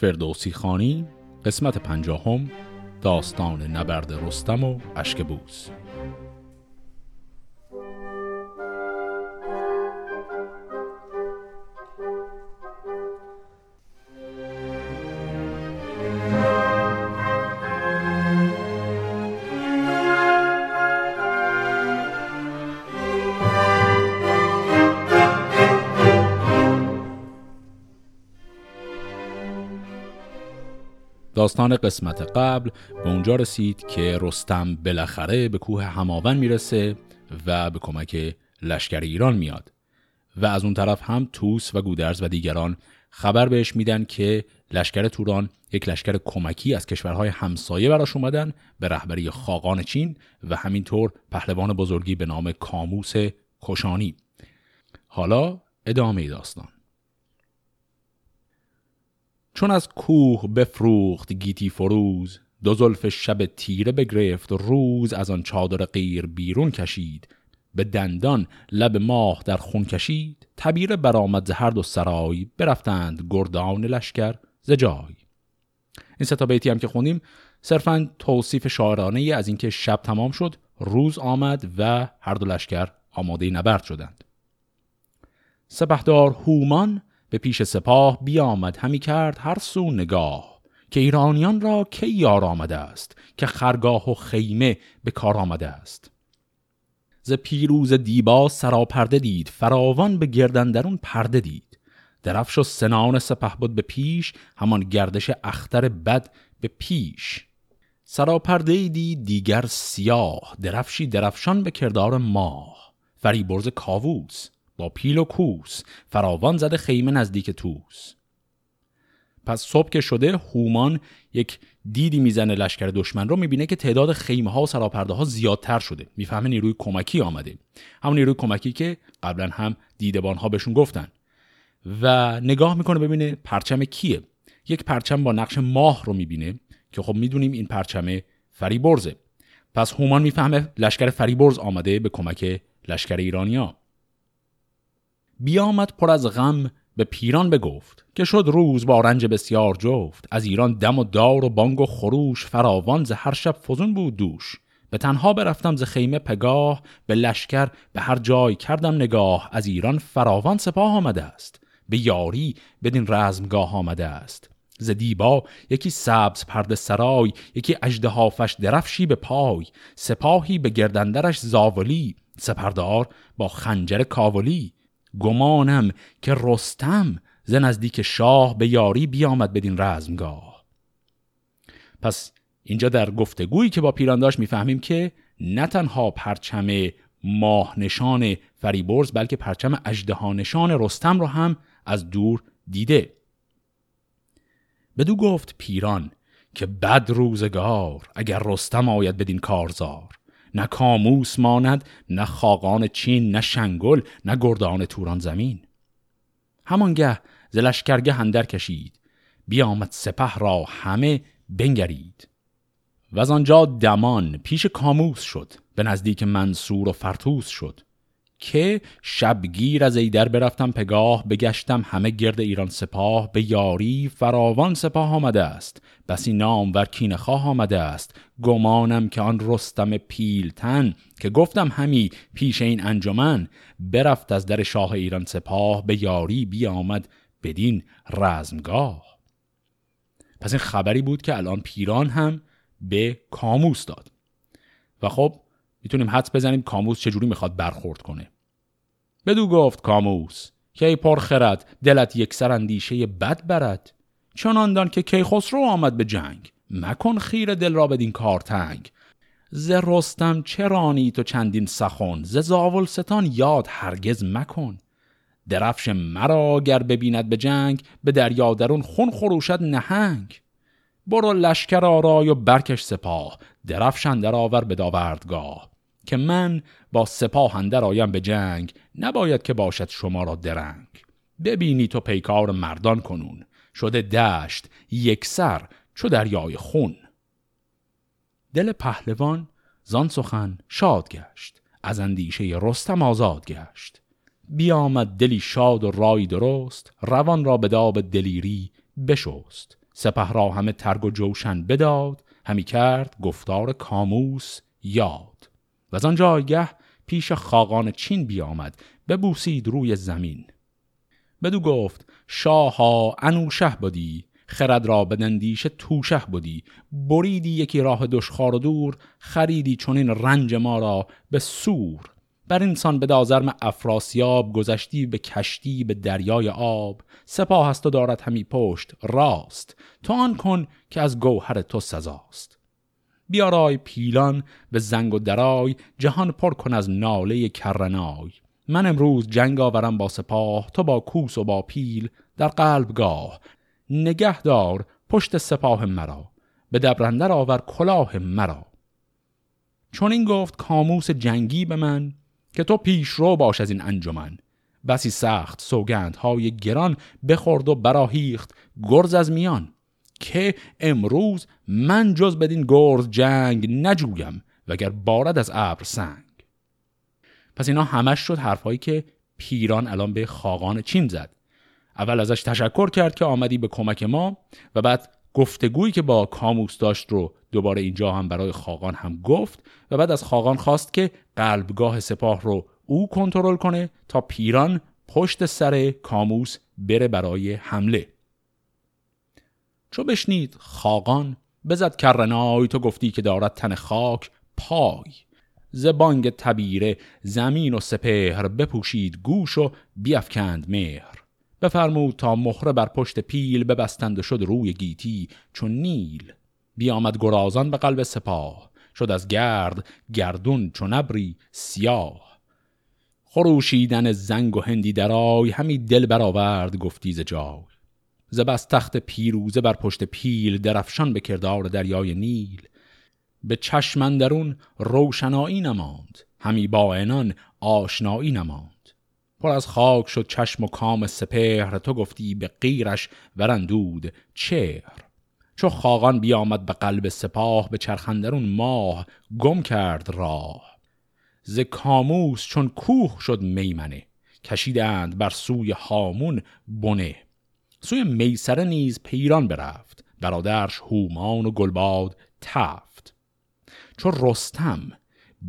فردوسی خانی قسمت پنجاهم داستان نبرد رستم و اشکبوس داستان قسمت قبل به اونجا رسید که رستم بالاخره به کوه هماون می‌رسه و به کمک لشکر ایران میاد. و از اون طرف هم توس و گودرز و دیگران خبر بهش میدن که لشکر توران یک لشکر کمکی از کشورهای همسایه براش اومدن به رهبری خاقان چین و همینطور پهلوان بزرگی به نام کاموس کشانی. حالا ادامه داستان. چون از کوه بفروخت گیتی فروز دو زلف شب تیره بگرفت روز از آن چادر غیر بیرون کشید. به دندان لب ماه در خون کشید تبیره برآمد ز هر دو سرای برفتند گردان لشکر ز جای. این ستا بیتی هم که خونیم صرفا توصیف شاعرانه از اینکه شب تمام شد روز آمد و هر دو لشکر آماده نبرد شدند. سپهدار هومان به پیش سپاه بیامد همی کرد هر سو نگاه که ایرانیان را کی یار آمده است که خرگاه و خیمه به کار آمده است. ز پیروز دیبا سراپرده دید فراوان به گردن درون پرده دید. درفش و سنان سپه بود به پیش همان گردش اختر بد به پیش. سراپرده دید دیگر سیاه درفشی درفشان به کردار ماه. فریبرز کاووس با پیل و کوس. فراوان زده خیمه نزدیک توس پس صبح که شده هومان یک دیدی می‌زنه لشکر دشمن رو می‌بینه که تعداد خیمه ها و سراپرده ها زیادتر شده. می‌فهمه نیروی کمکی آمده. همون نیروی کمکی که قبلا هم دیدبان ها بهشون گفتن. و نگاه می‌کنه ببینه پرچم کیه. یک پرچم با نقش ماه رو می‌بینه که خب می‌دونیم این پرچم فریبرزه. پس هومان می‌فهمه لشکر فریبرز آمده به کمک لشکر ایرانیا بیامد پر از غم به پیران بگفت که شد روز با رنج بسیار جفت. از ایران دم و دار و بانگ و خروش فراوان ز هر شب فزون بود دوش. به تنها برفتم ز خیمه پگاه به لشکر به هر جای کردم نگاه. از ایران فراوان سپاه آمده است به یاری بدین رزمگاه آمده است. ز دیبا یکی سبز پرده سرای یکی اژدهافش درفشی به پای. سپاهی به گردندرش زاولی سپردار با خنجر کاولی. گمانم که رستم ز نزدیک شاه به یاری بیامد بدین رزمگاه. پس اینجا در گفتگویی که با پیران داشت می‌فهمیم که نه تنها پرچم ماه نشان فریبرز بلکه پرچم اجده نشان رستم رو هم از دور دیده. بدو گفت پیران که بد روزگار اگر رستم آید بدین کارزار. نه کاموس ماند نه خاقان چین نه شنگل نه گردان توران زمین. همانگه ز لشکرگه هندر کشید بیامد سپه را همه بنگرید. و از آنجا دمان پیش کاموس شد به نزدیک منصور و فرتوس شد. که شبگیر از ایدر برفتم پگاه بگشتم همه گرد ایران سپاه به یاری فراوان سپاه آمده است. بسی نام ور خواه آمده است. گمانم که آن رستم پیلتن که گفتم همی پیش این انجمن برفت از در شاه ایران سپاه به یاری بیامد بدین رزمگاه. پس این خبری بود که الان پیران هم به کاموس داد. و خب می‌تونیم حدس بزنیم کاموس چجوری می‌خواد برخورد کنه. بدو گفت کاموس که ای خرد دلت یک سر اندیشه بد برد. چنان دان که کیخسرو آمد به جنگ مکن خیر دل را بدین کار تنگ. ز رستم چرانی تو چندین سخن ز زاول ستان یاد هرگز مکن. درفش مرا گر ببیند به جنگ به دریا درون خون خروشد نهنگ. برو لشکر آرای و برکش سپاه. درفش اندر آور به داوردگاه. که من با سپاه اندر آیم به جنگ نباید که باشد شما را درنگ. ببینی تو پیکار مردان کنون. شده دشت یک سر چو دریای خون. دل پهلوان زان سخن شاد گشت. از اندیشه رستم آزاد گشت. بیامد دلی شاد و رای درست روان را به داب دلیری بشست. سپه را همه ترگ و جوشن بداد همی کرد گفتار کاموس یاد. و از آن جایگه پیش خاقان چین بیامد ببوسید روی زمین. بدو گفت شاها انوشه بودی خرد را بدندیش توشه بودی بریدی یکی راه دشخار و دور خریدی چون این رنج ما را به سور. بر انسان به دازرم افراسیاب گذشتی به کشتی به دریای آب. سپاه هست و دارد همی پشت راست. تو آن کن که از گوهر تو سزاست. بیارای پیلان به زنگ و درای. جهان پر کن از ناله کرنای. من امروز جنگ آورم با سپاه تو با کوس و با پیل. در قلبگاه نگهدار پشت سپاه مرا. به دبرندر آور کلاه مرا. چون این گفت کاموس جنگی به من. که تو پیش رو باش از این انجمن. بسی سخت سوگندهای گران بخورد و براهیخت گرز از میان. که امروز من جز بدین گرز جنگ نجویم وگر بارد از ابر سنگ. پس اینا همش شد حرفهایی که پیران الان به خاقان چین زد. اول ازش تشکر کرد که آمدی به کمک ما و بعد گفتگویی که با کاموس داشت رو دوباره اینجا هم برای خاقان هم گفت و بعد از خاقان خواست که قلبگاه سپاه رو او کنترل کنه تا پیران پشت سر کاموس بره برای حمله. چو بشنید خاقان بزد کرنای تو گفتی که دارد تن خاک پای. زبانگ تبیره زمین و سپهر بپوشید گوش و بیافکند مهر. بفرمود تا مهره بر پشت پیل ببستند و شد روی گیتی چون نیل. بیامد گرازان به قلب سپاه شد از گرد گردون چون ابری سیاه. خروشیدن زنگ و هندی درای همی دل برآورد گفتی ز جای. ز بس تخت پیروزه بر پشت پیل درفشان به کردار دریای نیل. به چشمندرون روشنایی نماند همی با انان آشنایی نماند. پر از خاک شد چشم و کام سپهر. تو گفتی به غیرش ورندود چهر. چو خاقان بیامد به قلب سپاه به چرخندرون ماه گم کرد راه. ز کاموس چون کوه شد میمنه کشیدند بر سوی هامون بنه. سوی میسره نیز پیران برفت برادرش هومان و گلباد تفت. چو رستم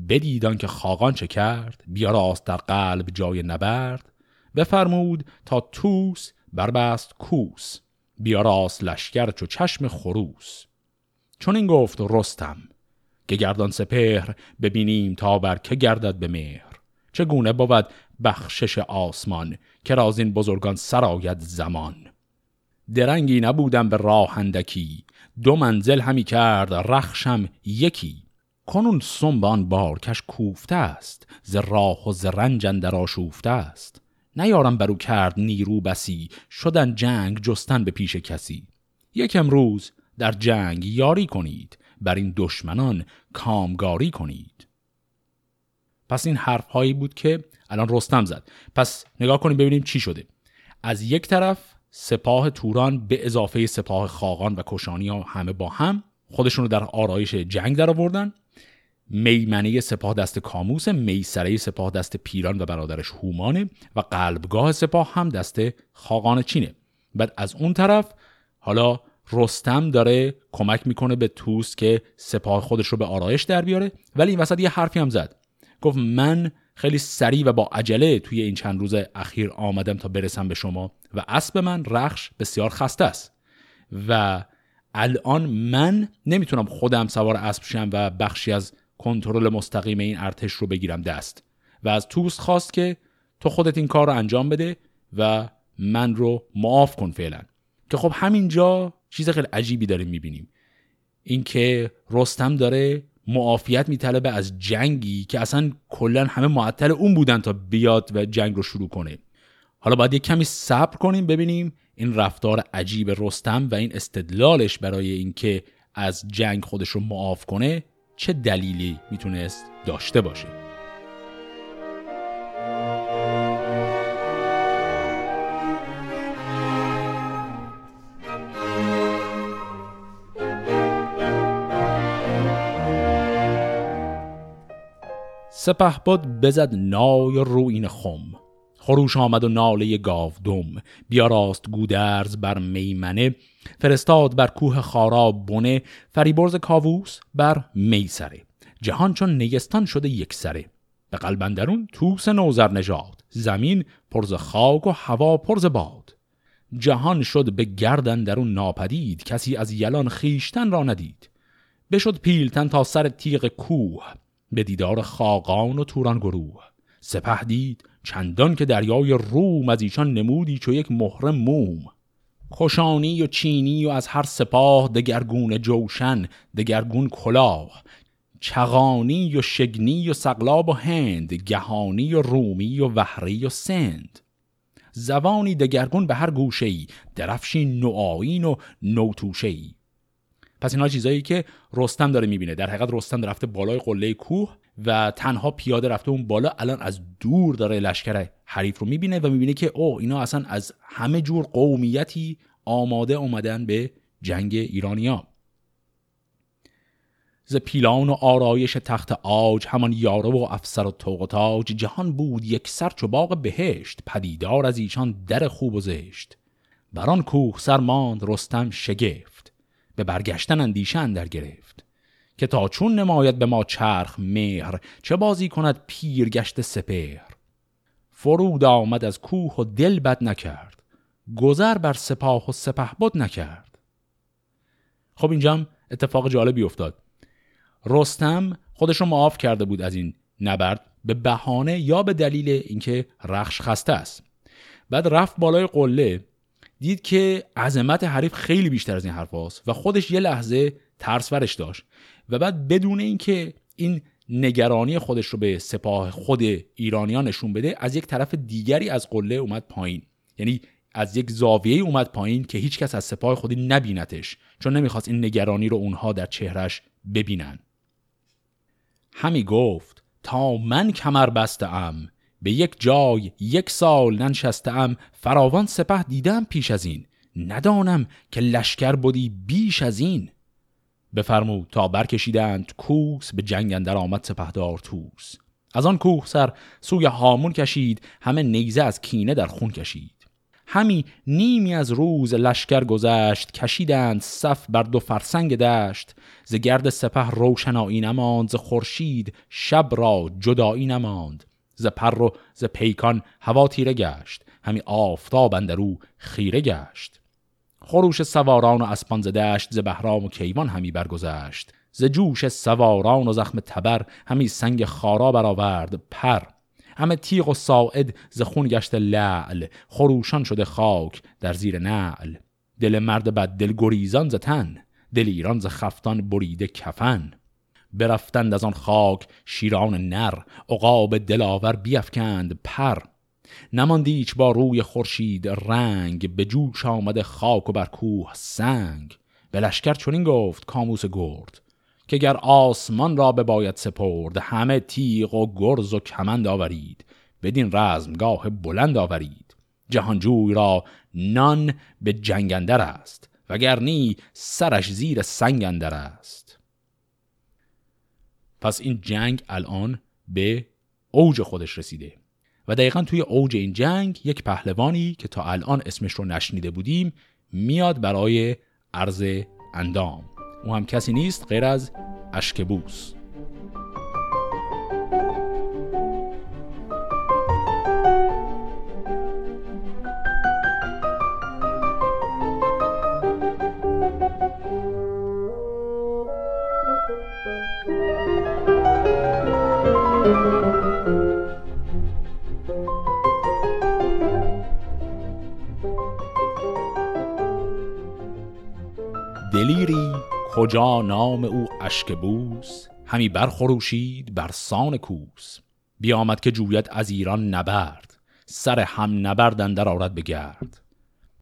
بدیدان که خاقان چه کرد راست در قلب جای نبرد بفرمود تا توس بربست کوس راست لشکر چو چشم خروس. چون این گفت رستم که گردان سپهر ببینیم تا بر که گردد به مهر. چگونه بود بخشش آسمان که رازین بزرگان سراید زمان؟ درنگی نبودم به راهندکی دو منزل همی کرد رخشم یکی. کنون سنبان بارکش کوفته است ز راه و ز رنج اندر آشوفته است. نیارم برو کرد نیرو بسی شدن جنگ جستن به پیش کسی. یک امروز در جنگ یاری کنید بر این دشمنان کامگاری کنید. پس این حرف هایی بود که الان رستم زد. پس نگاه کنیم ببینیم چی شده. از یک طرف سپاه توران به اضافه سپاه خاقان و کشانی ها همه با هم خودشون رو در آرایش جنگ در آوردن میمنه سپاه دست کاموس میسره سپاه دست پیران و برادرش هومانه و قلبگاه سپاه هم دست خاقان چینه بعد از اون طرف حالا رستم داره کمک می‌کنه به توس که سپاه خودش رو به آرایش در بیاره. ولی این وسط یه حرفی هم زد. گفت من خیلی سریع و با عجله توی این چند روز اخیر آمدم تا برسم به شما و اسب من رخش بسیار خسته است. و الان من نمی‌تونم خودم سوار اسب شم و بخشی از کنترل مستقیم این ارتش رو بگیرم دست. و از توس خواست که تو خودت این کار رو انجام بده و من رو معاف کن فعلا. که خب همینجا چیز خیلی عجیبی داریم می‌بینیم. اینکه رستم داره معافیت میطلبه از جنگی که اصلا کلا همه معطل اون بودن تا بیاد و جنگ رو شروع کنه. حالا باید یک کمی صبر کنیم ببینیم این رفتار عجیب رستم و این استدلالش برای اینکه از جنگ خودش رو معاف کنه چه دلیلی می‌تونست داشته باشه؟ سپه بود بزد نای روین خم. خروش آمد و ناله گاودم. بیاراست گودرز بر میمنه. فرستاد بر کوه خارا بنه. فریبرز کاووس بر میسره. جهان چون نیستان شده یک سره. به قلبندرون توس نوزر نژاد. زمین پرز خاک و هوا پرز باد. جهان شد به گردن درون ناپدید. کسی از یلان خیشتن را ندید. بشد پیلتن تا سر تیغ کوه. به دیدار خاقان و توران گروه. سپه دید چندان که دریای روم از ایشان نمودی چو یک مهر موم. کشانی و چینی و از هر سپاه دگرگون جوشن دگرگون کلاه. چغانی و شگنی و سقلاب و هند گهانی و رومی و وحری و سند. زبانی دگرگون به هر گوشه ای درفشی نوآین و نوتوشه ای پس اینها چیزایی که رستم داره می‌بینه. در حقیقت رستم رفته بالای قله کوه و تنها پیاده رفته اون بالا الان از دور داره لشکر حریف رو می‌بینه و می‌بینه که او اینا اصلا از همه جور قومیتی آماده اومدن به جنگ ایرانیا ز پیلان و آرایش تخت آج همان یاره و افسر و توق تاج جهان بود یک سر چو باغ بهشت پدیدار از ایشان در خوب و زشت. بران کوه سر ماند رستم شگفت به برگشتن اندیشه در گرفت. که تا چون نماید به ما چرخ مهر چه بازی کند پیر گشت سپهر؟ فرود آمد از کوه و دل بد نکرد گذر بر سپاه و سپه بد نکرد. خب اینجا اتفاق جالبی افتاد. رستم خودش رو معاف کرده بود از این نبرد به بهانه یا به دلیل اینکه رخش خسته است. بعد رفت بالای قله دید که عظمت حریف خیلی بیشتر از این حرف و خودش یه لحظه ترس ورش داشت و بعد بدون اینکه این نگرانی خودش رو به سپاه خود ایرانیان نشون بده از یک طرف دیگری از قله اومد پایین. یعنی از یک زاویه اومد پایین که هیچکس از سپاه خودی نبینتش چون نمی‌خواست این نگرانی رو اونها در چهرش ببینن. همی گفت تا من کمر بسته ام به یک جای یک سال ننشسته ام فراوان سپه دیدم پیش از این. ندانم که لشکر بودی بیش از این. بفرمود تا برکشیدند کوس به جنگ اندر آمد سپهدار توس از آن کوه سر سوی هامون کشید همه نیزه از کینه در خون کشید. همی نیمی از روز لشکر گذشت کشیدند صف بر دو فرسنگ دشت. ز گرد سپه روشنایی نماند ز خورشید شب را جدایی نماند. ز پر و ز پیکان هوا تیره گشت همی آفتاب اندرو خیره گشت. خروش سواران و اسپان ز دشت ز بهرام و کیوان همی برگذشت. ز جوش سواران و زخم تبر همی سنگ خارا برآورد پر. همه تیغ و ساعد ز خون گشت لعل خروشان شده خاک در زیر نعل. دل مرد بد دل گریزان ز تن دل ایران ز خفتان بریده کفن. برفتند از آن خاک شیران نر عقاب دلاور بیفکند پر. نماندی با روی خورشید رنگ به جوش آمده خاک و بر کوه سنگ. به لشکر چنین گفت کاموس گرد که گر آسمان را به باید سپرد همه تیغ و گرز و کمند آورید. بدین رزمگاه بلند آورید. جهانجوی را نان به جنگندر است وگرنی سرش زیر سنگندر است. پس این جنگ الان به اوج خودش رسیده. و دقیقا توی اوج این جنگ یک پهلوانی که تا الان اسمش رو نشنیده بودیم میاد برای عرض اندام. او هم کسی نیست غیر از اشکبوس. کجا نام او اشکبوس همی برخروشید بر سان کوس. بیامد که جوید از ایران نبرد. سر هم نبردن در آرد بگرد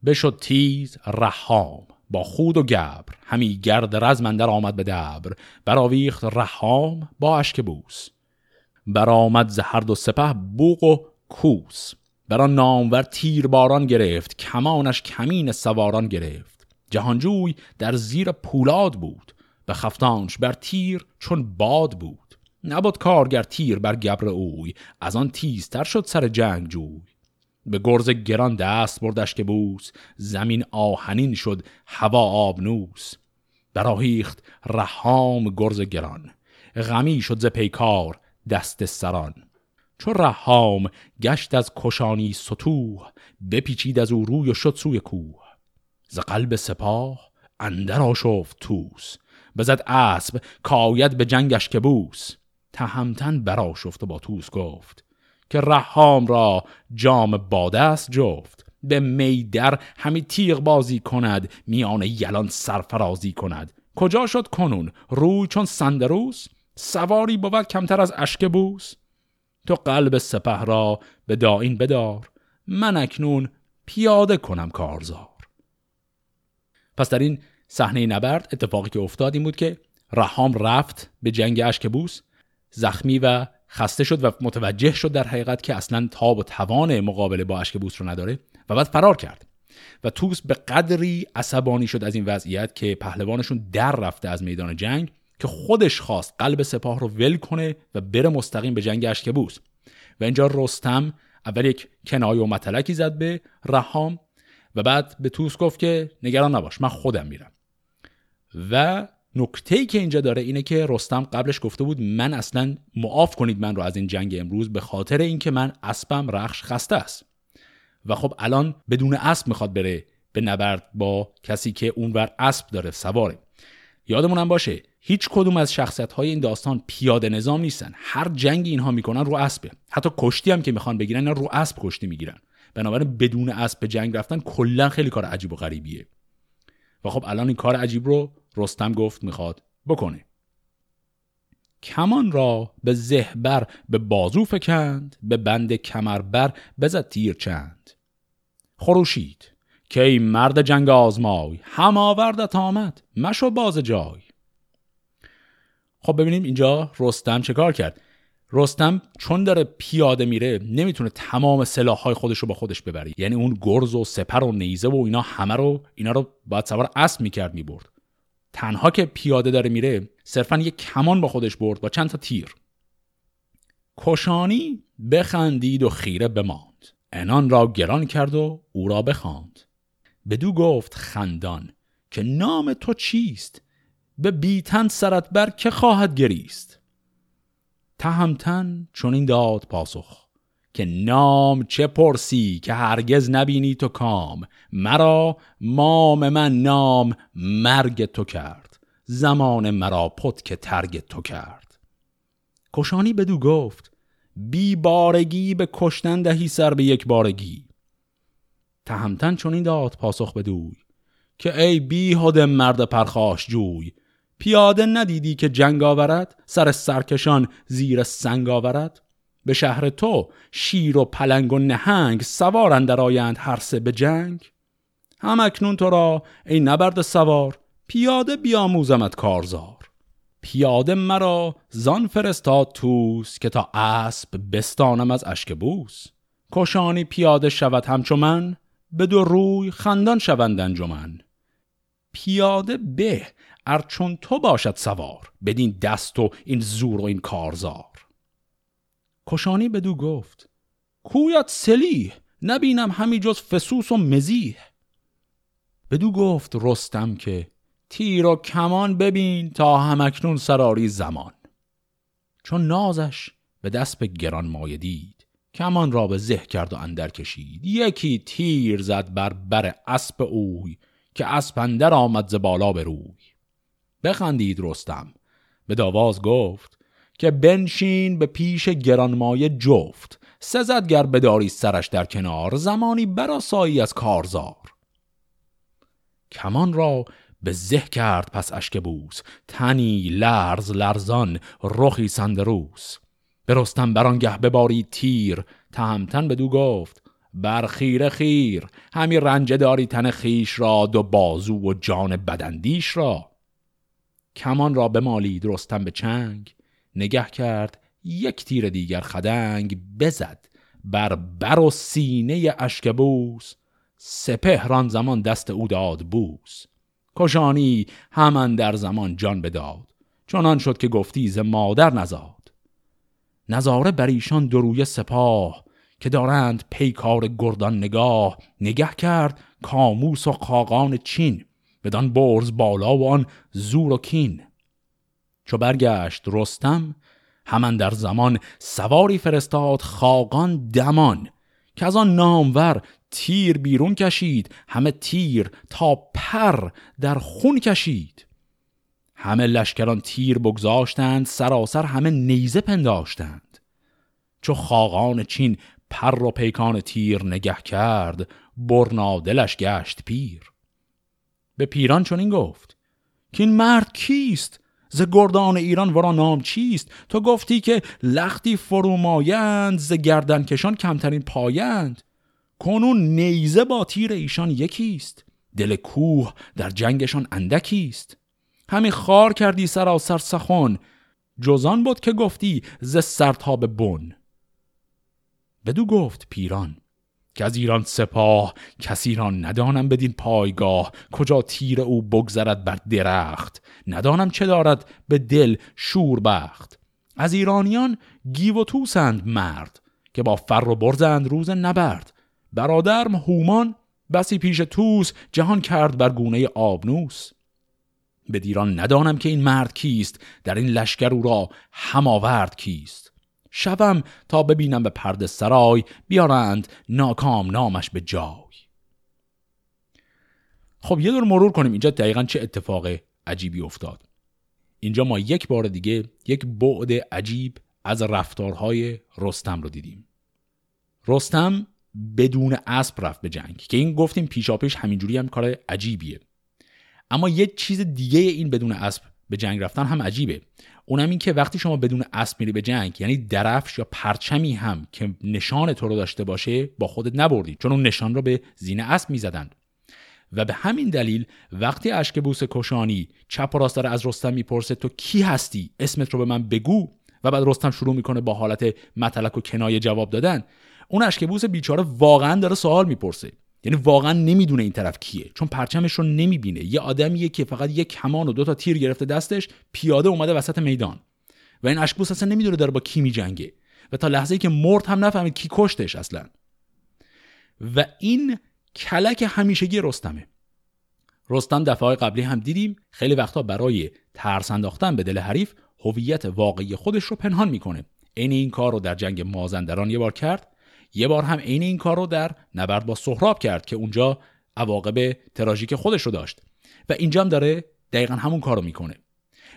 بشد تیز رحام با خود و گبر. همی گرد رزمندر آمد به دبر. براویخت رحام با اشکبوس برآمد ز هر دو سپه بوق و کوس. بران نامور تیر باران گرفت. کمانش کمین سواران گرفت. جهانجوی در زیر پولاد بود به خفتانش بر تیر چون باد بود. نبود کارگر تیر بر گبر اوی از آن تیزتر شد سر جنگ جوی. به گرز گران دست بردش که بوس زمین آهنین شد هوا آبنوس براهیخت رهام گرز گران غمی شد ز پیکار دست سران. چو رهام گشت از کشانی ستوه بپیچید از او روی و شد سوی کوه. ز قلب سپاه اندر آشفت توس بزد اسب کاید به جنگش که بوس. تهمتن براشفت و با توس گفت که رهام را جام باده است جفت. به میدر همی تیغ بازی کند میان یلان سرفرازی کند. کجا شد کنون؟ روی چون سندروس؟ سواری بود کمتر از اشک بوس. تو قلب سپه را به داین بدار. من اکنون پیاده کنم کارزار. پس در این صحنه نبرد اتفاقی که افتاد این بود که رهام رفت به جنگ اشکبوس زخمی و خسته شد و متوجه شد در حقیقت که اصلا تاب و توان مقابله با اشکبوس رو نداره و بعد فرار کرد. و توس به قدری عصبانی شد از این وضعیت که پهلوانشون در رفته از میدان جنگ که خودش خواست قلب سپاه رو ول کنه و بره مستقیم به جنگ اشکبوس. و اینجا رستم اول یک کنایه و متلکی زد به رهام و بعد به توس گفت که نگران نباش من خودم میرم. و نکته ای که اینجا داره اینه که رستم قبلش گفته بود من اصلا معاف کنید من رو از این جنگ امروز به خاطر اینکه من اسبم رخش خسته است. و خب الان بدون اسب می‌خواد بره به نبرد با کسی که اونور اسب داره سواره. یادمونم باشه هیچ کدوم از شخصیت های این داستان پیاده نظام نیستن. هر جنگی اینها می‌کنن رو اسبه. حتی کشتی هم که می‌خوان بگیرن رو اسب کشتی می‌گیرن. بنابراین بدون اسب به جنگ رفتن کلا خیلی کار عجیب و غریبیه. و خب الان این کار عجیب رو رستم گفت می‌خواد بکنه. کمان را به زهبر به بازو فکند به بند کمربر بزد تیر چند. خروشید که ای مرد جنگ آزمای هم آوردت آمد مشو باز جای. خب ببینیم اینجا رستم چه کار کرد. رستم چون داره پیاده میره نمی‌تونه تمام سلاحهای خودش رو با خودش ببره یعنی اون گرز و سپر و نیزه و اینا همه رو اینا رو باید سوار اسب می‌کرد می‌برد. تنها که پیاده داره میره صرفا یک کمان با خودش برد با چند تا تیر. کشانی بخندید و خیره بماند. انان را گران کرد و او را بخواند. بدو گفت خندان که نام تو چیست؟ به بیتن سرت بر که خواهد گریست؟ تهمتن چون این داد پاسخ که نام چه پرسی که هرگز نبینی تو کام؟ مرا مام من نام مرگ تو کرد زمان مرا پت که ترگ تو کرد. کشانی بدو گفت بی بارگی به کشتن دهی سر به یک بارگی. تهمتن چون این داد پاسخ بدوی که ای بی مرد پرخاش جوی پیاده ندیدی که جنگ آورد؟ سر سرکشان زیر سنگ آورد؟ به شهر تو شیر و پلنگ و نهنگ سوار در آیند هر سه به جنگ؟ هم اکنون تو را ای نبرد سوار پیاده بیاموزمت کارزار. پیاده مرا زان فرستاد توس که تا اسب بستانم از اشک بوس. کشانی پیاده شود همچو من به دو روی خندان شوند انجمن. پیاده به ارچون تو باشد سوار بدین دست و این زور و این کارزار. کشانی بدو گفت کویت سلیح نبینم همی جز فسوس و مزیح. بدو گفت رستم که تیر و کمان ببین تا همکنون سراری زمان. چون نازش به دست به گران مایه دید کمان را به زه کرد و اندر کشید. یکی تیر زد بر بر اسب اوی که اسب اندر آمد ز بالا به روی. بخندید رستم. به داواز گفت که بنشین به پیش گرانمایه جفت. سزد گر بداری سرش در کنار زمانی براسایی از کارزار. کمان را به زه کرد پس اشکبوس تنی لرز لرزان رخی سندروس به رستم برانگه بباری تیر. تهمتن بدو گفت بر خیر خیر. همی رنج داری تن خیش را دو بازو و جان بدندیش را. کمان را بمالید رستم به چنگ نگه کرد یک تیر دیگر خدنگ بزد بر بر و سینه اشکبوس سپهران زمان دست او داد بوس. کشانی همان در زمان جان بداد چنان شد که گفتی ز مادر نزاد. نظاره بر ایشان دروی سپاه که دارند پیکار گردان نگاه نگه کرد کاموس و خاقان چین. بدان برز بالا و آن زور و کین. چو برگشت رستم همان در زمان سواری فرستاد خاقان دمان که از آن نامور تیر بیرون کشید همه تیر تا پر در خون کشید. همه لشکران تیر بگذاشتند سراسر همه نیزه پنداشتند. چو خاقان چین پر و پیکان تیر نگه کرد برنادلش گشت پیر. به پیران چنین گفت که این مرد کیست؟ ز گردان ایران ورا نام چیست؟ تو گفتی که لختی فرومایند ز گردن کشان کمترین پایند. کنون نیزه با تیر ایشان یکیست. دل کوه در جنگشان اندکیست. همین خار کردی سراسر سخن. جزان بود که گفتی ز سرتاب بن. بدو گفت پیران که از ایران سپاه کسی را ندانم بدین پایگاه کجا تیر او بگذرد بر درخت. ندانم چه دارد به دل شور بخت. از ایرانیان گیو و توسند مرد که با فر و برزند روز نبرد. برادرم هومان بسی پیش توس جهان کرد بر گونه آبنوس. به دیران ندانم که این مرد کیست در این لشکر او را هماورد کیست. شبم تا ببینم به پرده سرای بیارند ناکام نامش به جای. خب یه دور مرور کنیم. اینجا دقیقا چه اتفاق عجیبی افتاد؟ اینجا ما یک بار دیگه یک بعد عجیب از رفتارهای رستم رو دیدیم. رستم بدون اسب رفت به جنگ که این گفتیم پیشاپیش همینجوری هم کار عجیبیه. اما یه چیز دیگه این بدون اسب به جنگ رفتن هم عجیبه. اونم این که وقتی شما بدون اسب میری به جنگ یعنی درفش یا پرچمی هم که نشان تو رو داشته باشه با خودت نبردی چون اون نشان رو به زینه اسب می‌زدند. و به همین دلیل وقتی اشکبوس کشانی چپ و راست داره از رستم می‌پرسه تو کی هستی؟ اسمت رو به من بگو. و بعد رستم شروع می‌کنه با حالت متلک و کنایه جواب دادن. اون اشکبوس بیچاره واقعا داره سوال می‌پرسه. یعنی واقعا نمی‌دونه این طرف کیه چون پرچمش رو نمی‌بینه. یه آدمیه که فقط یک کمان و دو تا تیر گرفته دستش پیاده اومده وسط میدان. و این اشکبوس اصلا نمی‌دونه داره با کی میجنگه. و تا لحظه ای که مرد هم نفهمید کی کشتش اصلا. و این کلک همیشگی رستمه. رستم دفعه قبلی هم دیدیم خیلی وقتا برای ترس انداختن به دل حریف هویت واقعی خودش رو پنهان می‌کنه. عین این کار رو در جنگ مازندران یه بار کرد. یه بار هم عین این کار رو در نبرد با سهراب کرد که اونجا عواقب تراژیک خودش رو داشت. و اینجا هم داره دقیقا همون کار رو می‌کنه.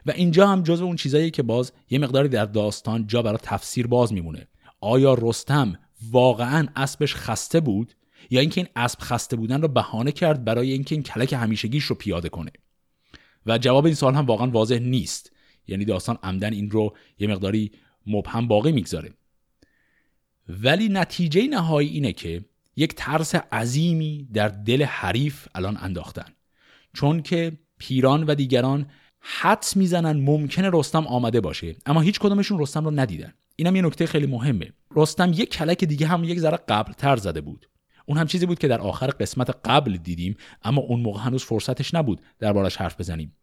و اینجا هم جزو اون چیزایی که باز یه مقداری در داستان جا برای تفسیر باز میمونه. آیا رستم واقعا اسبش خسته بود یا اینکه این اسب خسته بودن رو بهانه کرد برای اینکه این کلک همیشگیش رو پیاده کنه؟ و جواب این سال هم واقعا واضح نیست. یعنی داستان عمدن این رو یه مقداری مبهم باقی می‌گذاره. ولی نتیجه نهایی اینه که یک ترس عظیمی در دل حریف الان انداختن. چون که پیران و دیگران حدس می‌زنن ممکنه رستم آمده باشه اما هیچ کدومشون رستم رو ندیدن. اینم یه نکته خیلی مهمه. رستم یک کلک دیگه هم یک ذره قبل تر زده بود. اون هم چیزی بود که در آخر قسمت قبل دیدیم اما اون موقع هنوز فرصتش نبود دربارش حرف بزنیم.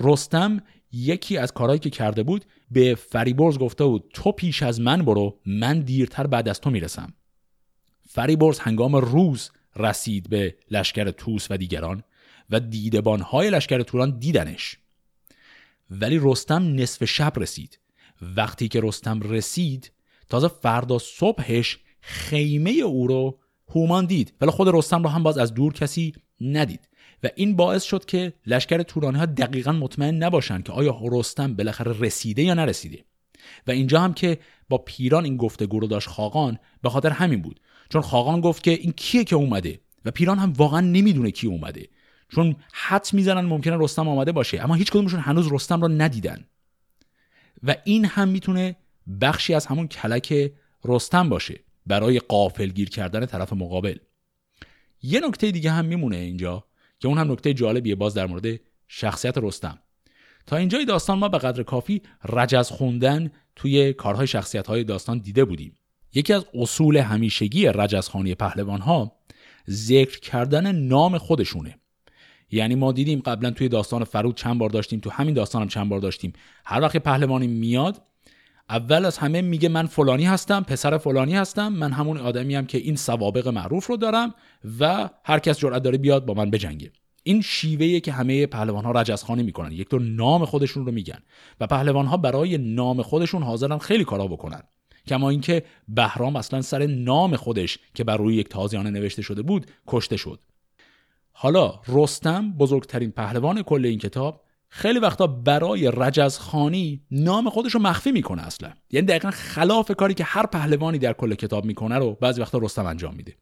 رستم یکی از کارهایی که کرده بود به فریبرز گفته بود تو پیش از من برو من دیرتر بعد از تو می‌رسم. فریبرز هنگام روز رسید به لشکر توس و دیگران و دیدبانهای لشکر توران دیدنش. ولی رستم نصف شب رسید. وقتی که رستم رسید تازه فردا صبحش خیمه او رو هومان دید. ولی خود رستم رو هم باز از دور کسی ندید. و این باعث شد که لشکر تورانی ها دقیقا مطمئن نباشند که آیا رستم بالاخره رسیده یا نرسیده. و اینجا هم که با پیران این گفتگو رو داشت خاقان به خاطر همین بود. چون خاقان گفت که این کیه که اومده؟ و پیران هم واقعا نمی‌دونه کی اومده. چون حد می‌زنن ممکنه رستم آمده باشه اما هیچ کدومشون هنوز رستم رو ندیدن. و این هم می‌تونه بخشی از همون کلک رستم باشه برای قافلگیر کردن طرف مقابل. یه نکته دیگه هم میمونه اینجا. که اون هم نکته جالبیه باز در مورد شخصیت رستم. تا اینجای داستان ما به قدر کافی رجز خوندن توی کارهای شخصیت های داستان دیده بودیم. یکی از اصول همیشگی رجزخانی پهلوان ها ذکر کردن نام خودشونه. یعنی ما دیدیم قبلا توی داستان فرود چند بار داشتیم تو همین داستان هم چند بار داشتیم. هر وقت پهلوانی میاد اول از همه میگه من فلانی هستم پسر فلانی هستم من همون آدمی هم که این سوابق معروف رو دارم و هر کس جرأت داره بیاد با من بجنگه. این شیوهیه که همه پهلوان ها رجزخانی می‌کنن. یک دور نام خودشون رو میگن و پهلوان ها برای نام خودشون حاضرن خیلی کارا بکنن. کما اینکه بهرام اصلا سر نام خودش که بر روی یک تازیانه نوشته شده بود کشته شد. حالا رستم بزرگترین پهلوان کل این کتاب خیلی وقتا برای رجزخانی نام خودش رو مخفی می‌کنه اصلا. یعنی دقیقا خلاف کاری که هر پهلوانی در کل کتاب می‌کنه رو بعضی وقتا رستم انجام میده.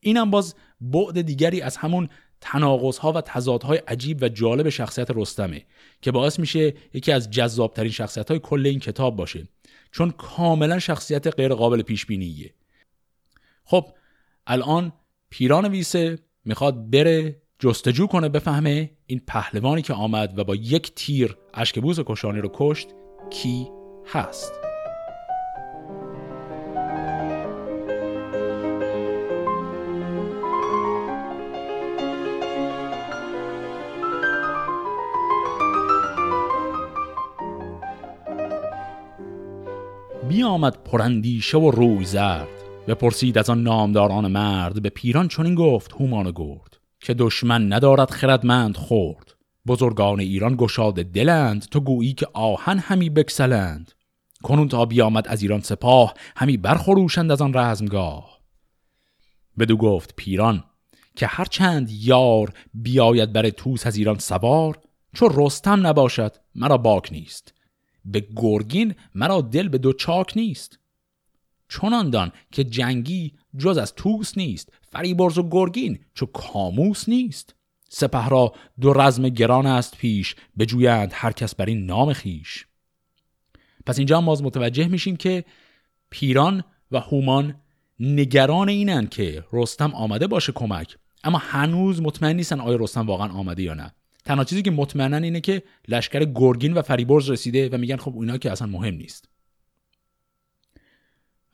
اینم باز بعد دیگری از همون تناقض ها و تضادهای عجیب و جالب شخصیت رستمه که باعث میشه یکی از جذابترین شخصیت های کل این کتاب باشه. چون کاملا شخصیت غیر قابل پیش بینیه خب الان پیران ویسه می‌خواد بره جستجو کنه بفهمه این پهلوانی که آمد و با یک تیر اشکبوز کشانی رو کشت کی هست. بیامد پرندیشه و روی زرد. بپرسید از آن نامداران مرد به پیران چنین گفت هومان گرد. که دشمن ندارد خردمند خورد. بزرگان ایران گشاد دلند تو گویی که آهن همی بکسلند. کنون تا بیامد از ایران سپاه همی برخروشند از آن رزمگاه. بدو گفت پیران که هر چند یار بیاید بر توس از ایران سوار چو رستم نباشد مرا باک نیست. به گرگین مرا دل به دو چاک نیست. چنان دان که جنگی جز از توس نیست فریبرز و گرگین چو کاموس نیست. سپه را دو رزم گران است پیش بجویند هر کس بر این نام خیش پس اینجا باز متوجه میشیم که پیران و هومان نگران اینن که رستم آمده باشه کمک اما هنوز مطمئن نیستن آیا رستم واقعا آمده یا نه. تنها چیزی که مطمئنن اینه که لشکر گرگین و فریبرز رسیده و میگن خب اینا که اصلا مهم نیست.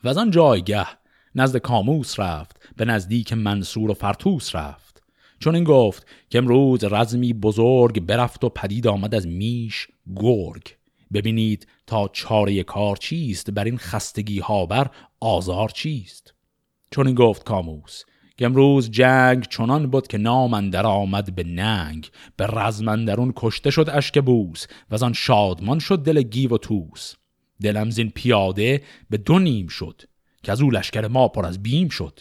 و از آن جایگه نزد کاموس رفت به نزدیک منصور و فرتوس رفت. چون این گفت که امروز رزمی بزرگ برفت و پدید آمد از میش گرگ. ببینید تا چاره کار چیست بر این خستگی ها بر آزار چیست. چون این گفت کاموس که امروز جنگ چنان بود که نام در آمد به ننگ. به رزم کشته شد اشک بوس و از آن شادمان شد دل گیو و توس دلم زین پیاده به دو نیم شد که از او لشکر ما پر از بیم شد.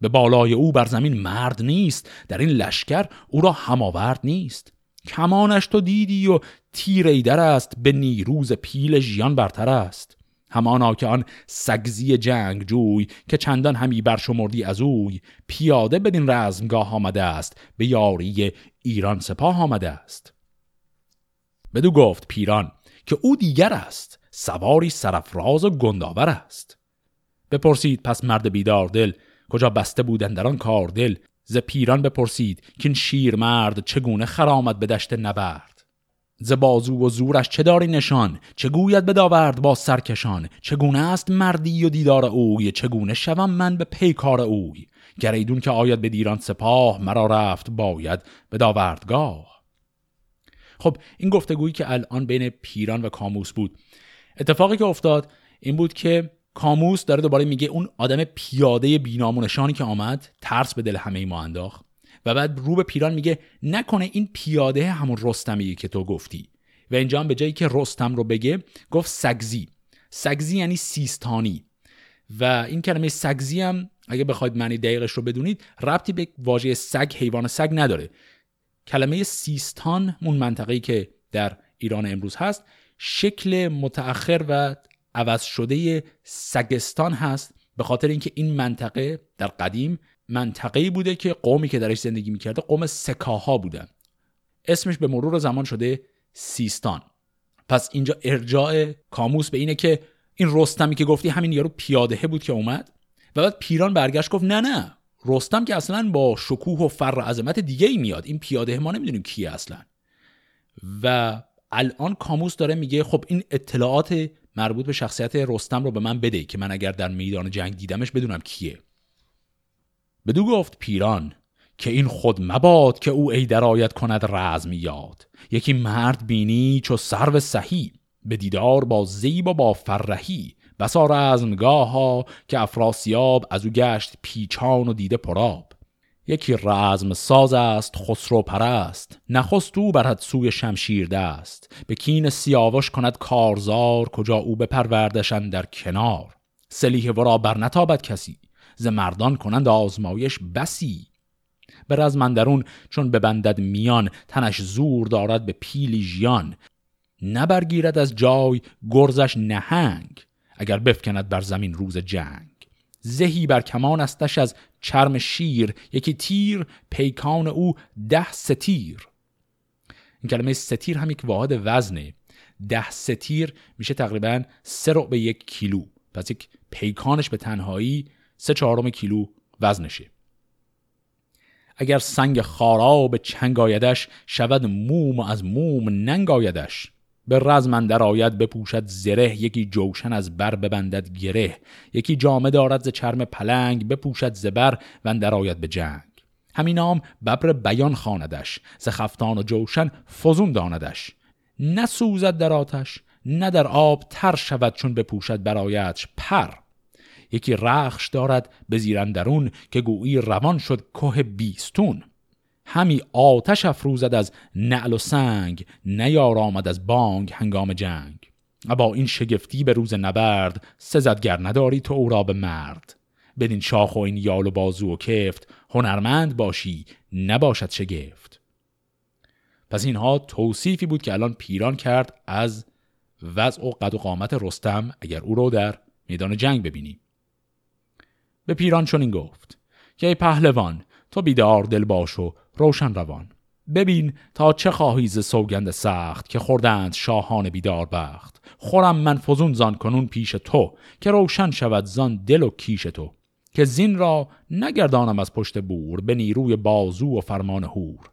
به بالای او بر زمین مرد نیست در این لشکر او را هماورد نیست. کمانش تو دیدی و تیر ایدر است به نیروز پیل ژیان برتر است. همانا که آن سگزی جنگ جوی که چندان همی برشمردی از اوی پیاده بدین رزمگاه آمده است به یاری ایران سپاه آمده است. بدو گفت پیران که او دیگر است. سواری سرفراز و گنداور است. بپرسید پس مرد بیدار دل کجا بسته بودن در آن کار دل؟ ز پیران بپرسید که این شیر مرد چگونه خرامد به دشت نبرد؟ ز بازو و زورش چه داری نشان؟ چه گوید بداورد با سرکشان؟ چگونه است مردی و دیدار اوی؟ چگونه شوم من به پیکار اوی؟ گریدون که آید به دیران سپاه مرا رفت باید به داوردگاه. خب این گفتگویی که الان بین پیران و کاموس بود اتفاقی که افتاد این بود که کاموس داره دوباره میگه اون آدم پیاده بینامونشانی که آمد ترس به دل همه ما انداخت. و بعد رو به پیران میگه نکنه این پیاده همون رستمی که تو گفتی. و اینجا هم به جایی که رستم رو بگه گفت سگزی. سگزی یعنی سیستانی. و این کلمه سگزی هم اگه بخواید معنی دقیقش رو بدونید ربطی به واژه سگ حیوان سگ نداره. کلمه سیستان اون منطقه‌ای که در ایران امروز هست. شکل متأخر و عوض شده سگستان هست به خاطر اینکه این منطقه در قدیم منطقه‌ای بوده که قومی که درش زندگی می‌کرده قوم سکاها بودن. اسمش به مرور زمان شده سیستان. پس اینجا ارجاع کاموس به اینه که این رستمی که گفتی همین یارو پیاده بود که اومد و بعد پیران برگشت گفت نه نه رستم که اصلا با شکوه و فر عظمت دیگه ای میاد. این پیاده ما نمی‌دونیم کیه اصلا. و الان کاموس داره میگه خب این اطلاعات مربوط به شخصیت رستم رو به من بده که من اگر در میدان جنگ دیدمش بدونم کیه. بدو گفت پیران که این خود مباد که او ای درایت کند رزم یاد. یکی مرد بینی چو سرو سهی به دیدار با زیب و با فرهی. بسا رزمگاه ها که افراسیاب از او گشت پیچان و دیده پراب یکی رزم ساز است خسرو پرست. نخست او برد سوی شمشیر دست. به کین سیاوش کند کارزار کجا او بپروردشن در کنار. سلیح ورا بر نتابد کسی ز مردان کنند آزمایش بسی. به رزمندرون چون ببندد میان تنش زور دارد به پیلی ژیان. نبرگیرد از جای گرزش نهنگ اگر بفکند بر زمین روز جنگ. زهی بر کمان استش از چرم شیر یکی تیر پیکان او ده ستیر. این کلمه ستیر هم یک واحد وزنه ده ستیر میشه تقریبا سه به یک کیلو. پس یک پیکانش به تنهایی سه چهارم کیلو وزنشه. اگر سنگ خارا به چنگ آیدش شود موم از موم ننگ آیدش. به رزمندر آید بپوشد زره یکی جوشن از بر ببندد گره یکی جامه دارد ز چرم پلنگ بپوشد زبر و اندر آید به جنگ. همین نام ببر بیان خاندش ز و جوشن فزون داندش. نه سوزد در آتش نه در آب تر شود چون بپوشد برایتش پر. یکی رخش دارد به زیرندرون که گویی روان شد که بیستون. همی آتش افروزد از نعل و سنگ نیار آمد از بانگ هنگام جنگ. با این شگفتی به روز نبرد سزدگر نداری تو او را به مرد. بدین شاخ و این یال و بازو و کفت هنرمند باشی نباشد شگفت. پس اینها توصیفی بود که الان پیران کرد از وضع و قد و قامت رستم اگر او رو در میدان جنگ ببینیم به پیران چون این گفت که ای پهلوان تو بیدار دل باش و روشن روان ببین تا چه خواهی ز سوگند سخت که خوردند شاهان بیدار بخت. خورم من فزون زان کنون پیش تو که روشن شود زان دل و کیش تو. که زین را نگردانم از پشت بور به نیروی بازو و فرمان هور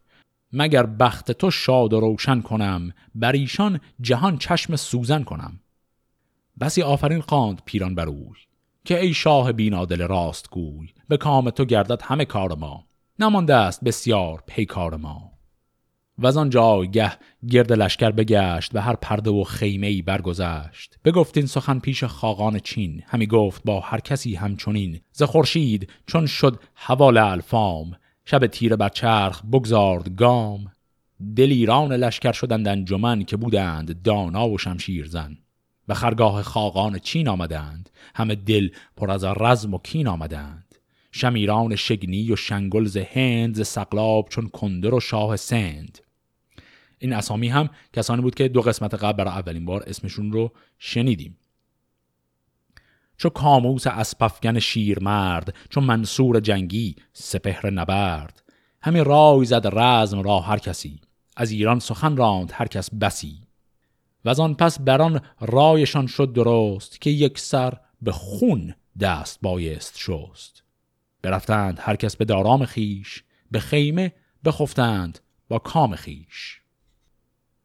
مگر بخت تو شاد و روشن کنم بر ایشان جهان چشم سوزن کنم. بسی آفرین خواند پیران بر که ای شاه بینادل راست گوی به کام تو گردد همه کار ما. نمانده است بسیار پیکار ما. و از آن جایگه گرد لشکر بگشت و هر پرده و خیمه ای برگذشت. بگفتین سخن پیش خاقان چین. همی گفت با هر کسی همچنین. ز خورشید چون شد حوال الفام. شب تیره بر چرخ بگذارد گام. دلیران لشکر شدند انجمن که بودند دانا و شمشیر زن و خرگاه خاقان چین آمدند. همه دل پر از رزم و کین آمدند. شمیران شگنی و شنگلز هند ز سقلاب چون کندر و شاه سند. این اسامی هم کسانی بود که دو قسمت قبل برای اولین بار اسمشون رو شنیدیم. چو کاموس اسپفگن مرد چون منصور جنگی سپهر نبرد. همین رای زد رزم را هر کسی از ایران سخن راند هر کس بسی. و از آن پس بران رایشان شد درست که یک سر به خون دست بایست شست. برفتند هر کس به آرام خویش به خیمه بخفتند با کام خویش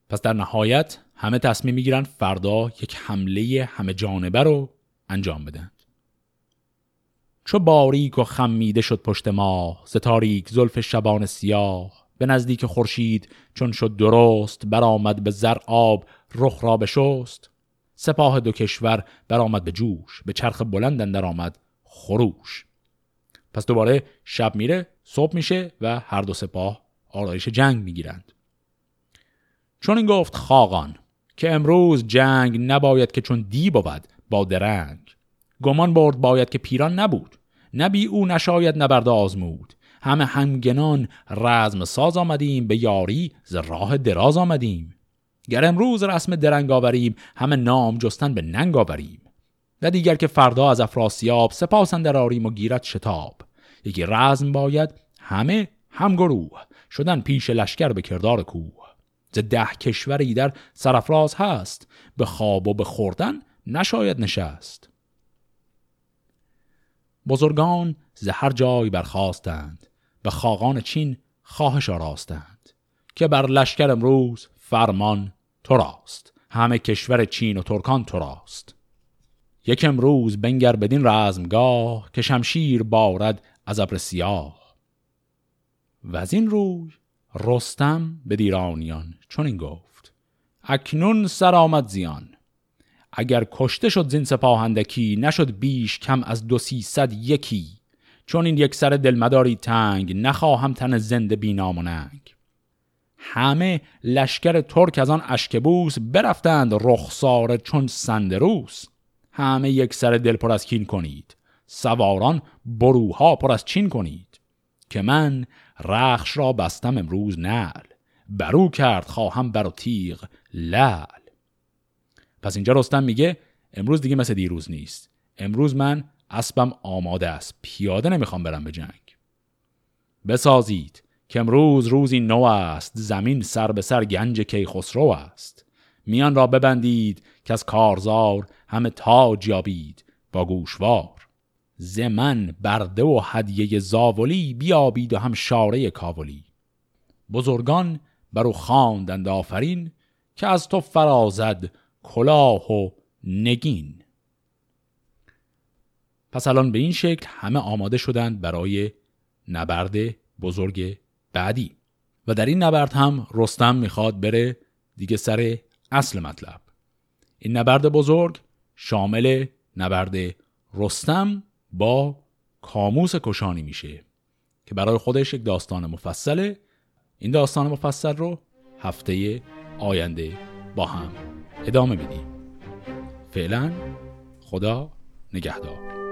پس در نهایت همه تصمیم می‌گیرند فردا یک حمله همه جانبه رو انجام بدند چو باریک و خمیده شد پشت ما ز زلف شبان سیاه به نزدیک خورشید چون شد درست برآمد به زر آب رخ را بشست. سپاه دو کشور برآمد به جوش به چرخ بلند اندر آمد خروش. پس دوباره شب میره صبح میشه و هر دو سپاه آرایش جنگ می‌گیرند. چون این گفت خاقان که امروز جنگ نباید که چون دی بود با درنگ. گمان برد باید که پیران نبود نبی او نشاید نبرد آزمود. همه همگنان رزم ساز آمدیم به یاری ز راه دراز آمدیم. گر امروز رسم درنگ آوریم همه نام جستن به ننگ آوریم. و دیگر که فردا از افراسیاب سپاس اندر آریم و گیرد شتاب. یکی رزم باید همه هم گروه شدن پیش لشکر به کردار کوه. ز ده کشوری در سرفراز هست به خواب و به خوردن نشاید نشست. بزرگان ز هر جای برخواستند به خاقان چین خواهش آراستند که بر لشکر امروز فرمان تو راست. همه کشور چین و ترکان تو راست. یک امروز بنگر بدین رزمگاه که شمشیر بارد از ابر سیاه. و از این روی رستم به دیرانیان این گفت اکنون سر آمد زیان. اگر کشته شد زین سپاهندکی نشد بیش کم از دو سیصد یکی. چون این یک سر دلمداری تنگ نخواهم تن زنده بینام و ننگ همه لشکر ترک از آن اشکبوس برفتند رخسار چون سندروس. همه یک سر دل پر از کین کنید. سواران بروها پر از چین کنید. که من رخش را بستم امروز نل برو کرد خواهم برو تیغ لل پس اینجا رستم میگه امروز دیگه مثل دیروز نیست. امروز من اسبم آماده است. پیاده نمی‌خوام برم به جنگ. بسازید که امروز روزی نو است. زمین سر به سر گنج کیخسرو است. میان را ببندید که از کارزار همه تاج یابید با گوشوار. زمن برده و هدیه زاولی بیابید و هم شاره کاولی. بزرگان برو خواندند آفرین که از تو فرازد کلاه و نگین. پس الان به این شکل همه آماده شدند برای نبرد بزرگ بعدی. و در این نبرد هم رستم می‌خواد بره دیگه سر اصل مطلب. این نبرد بزرگ شامل نبرد رستم با کاموس کشانی میشه که برای خودش یک داستان مفصله. این داستان مفصل رو هفته آینده با هم ادامه بدیم فعلا خدا نگهدار.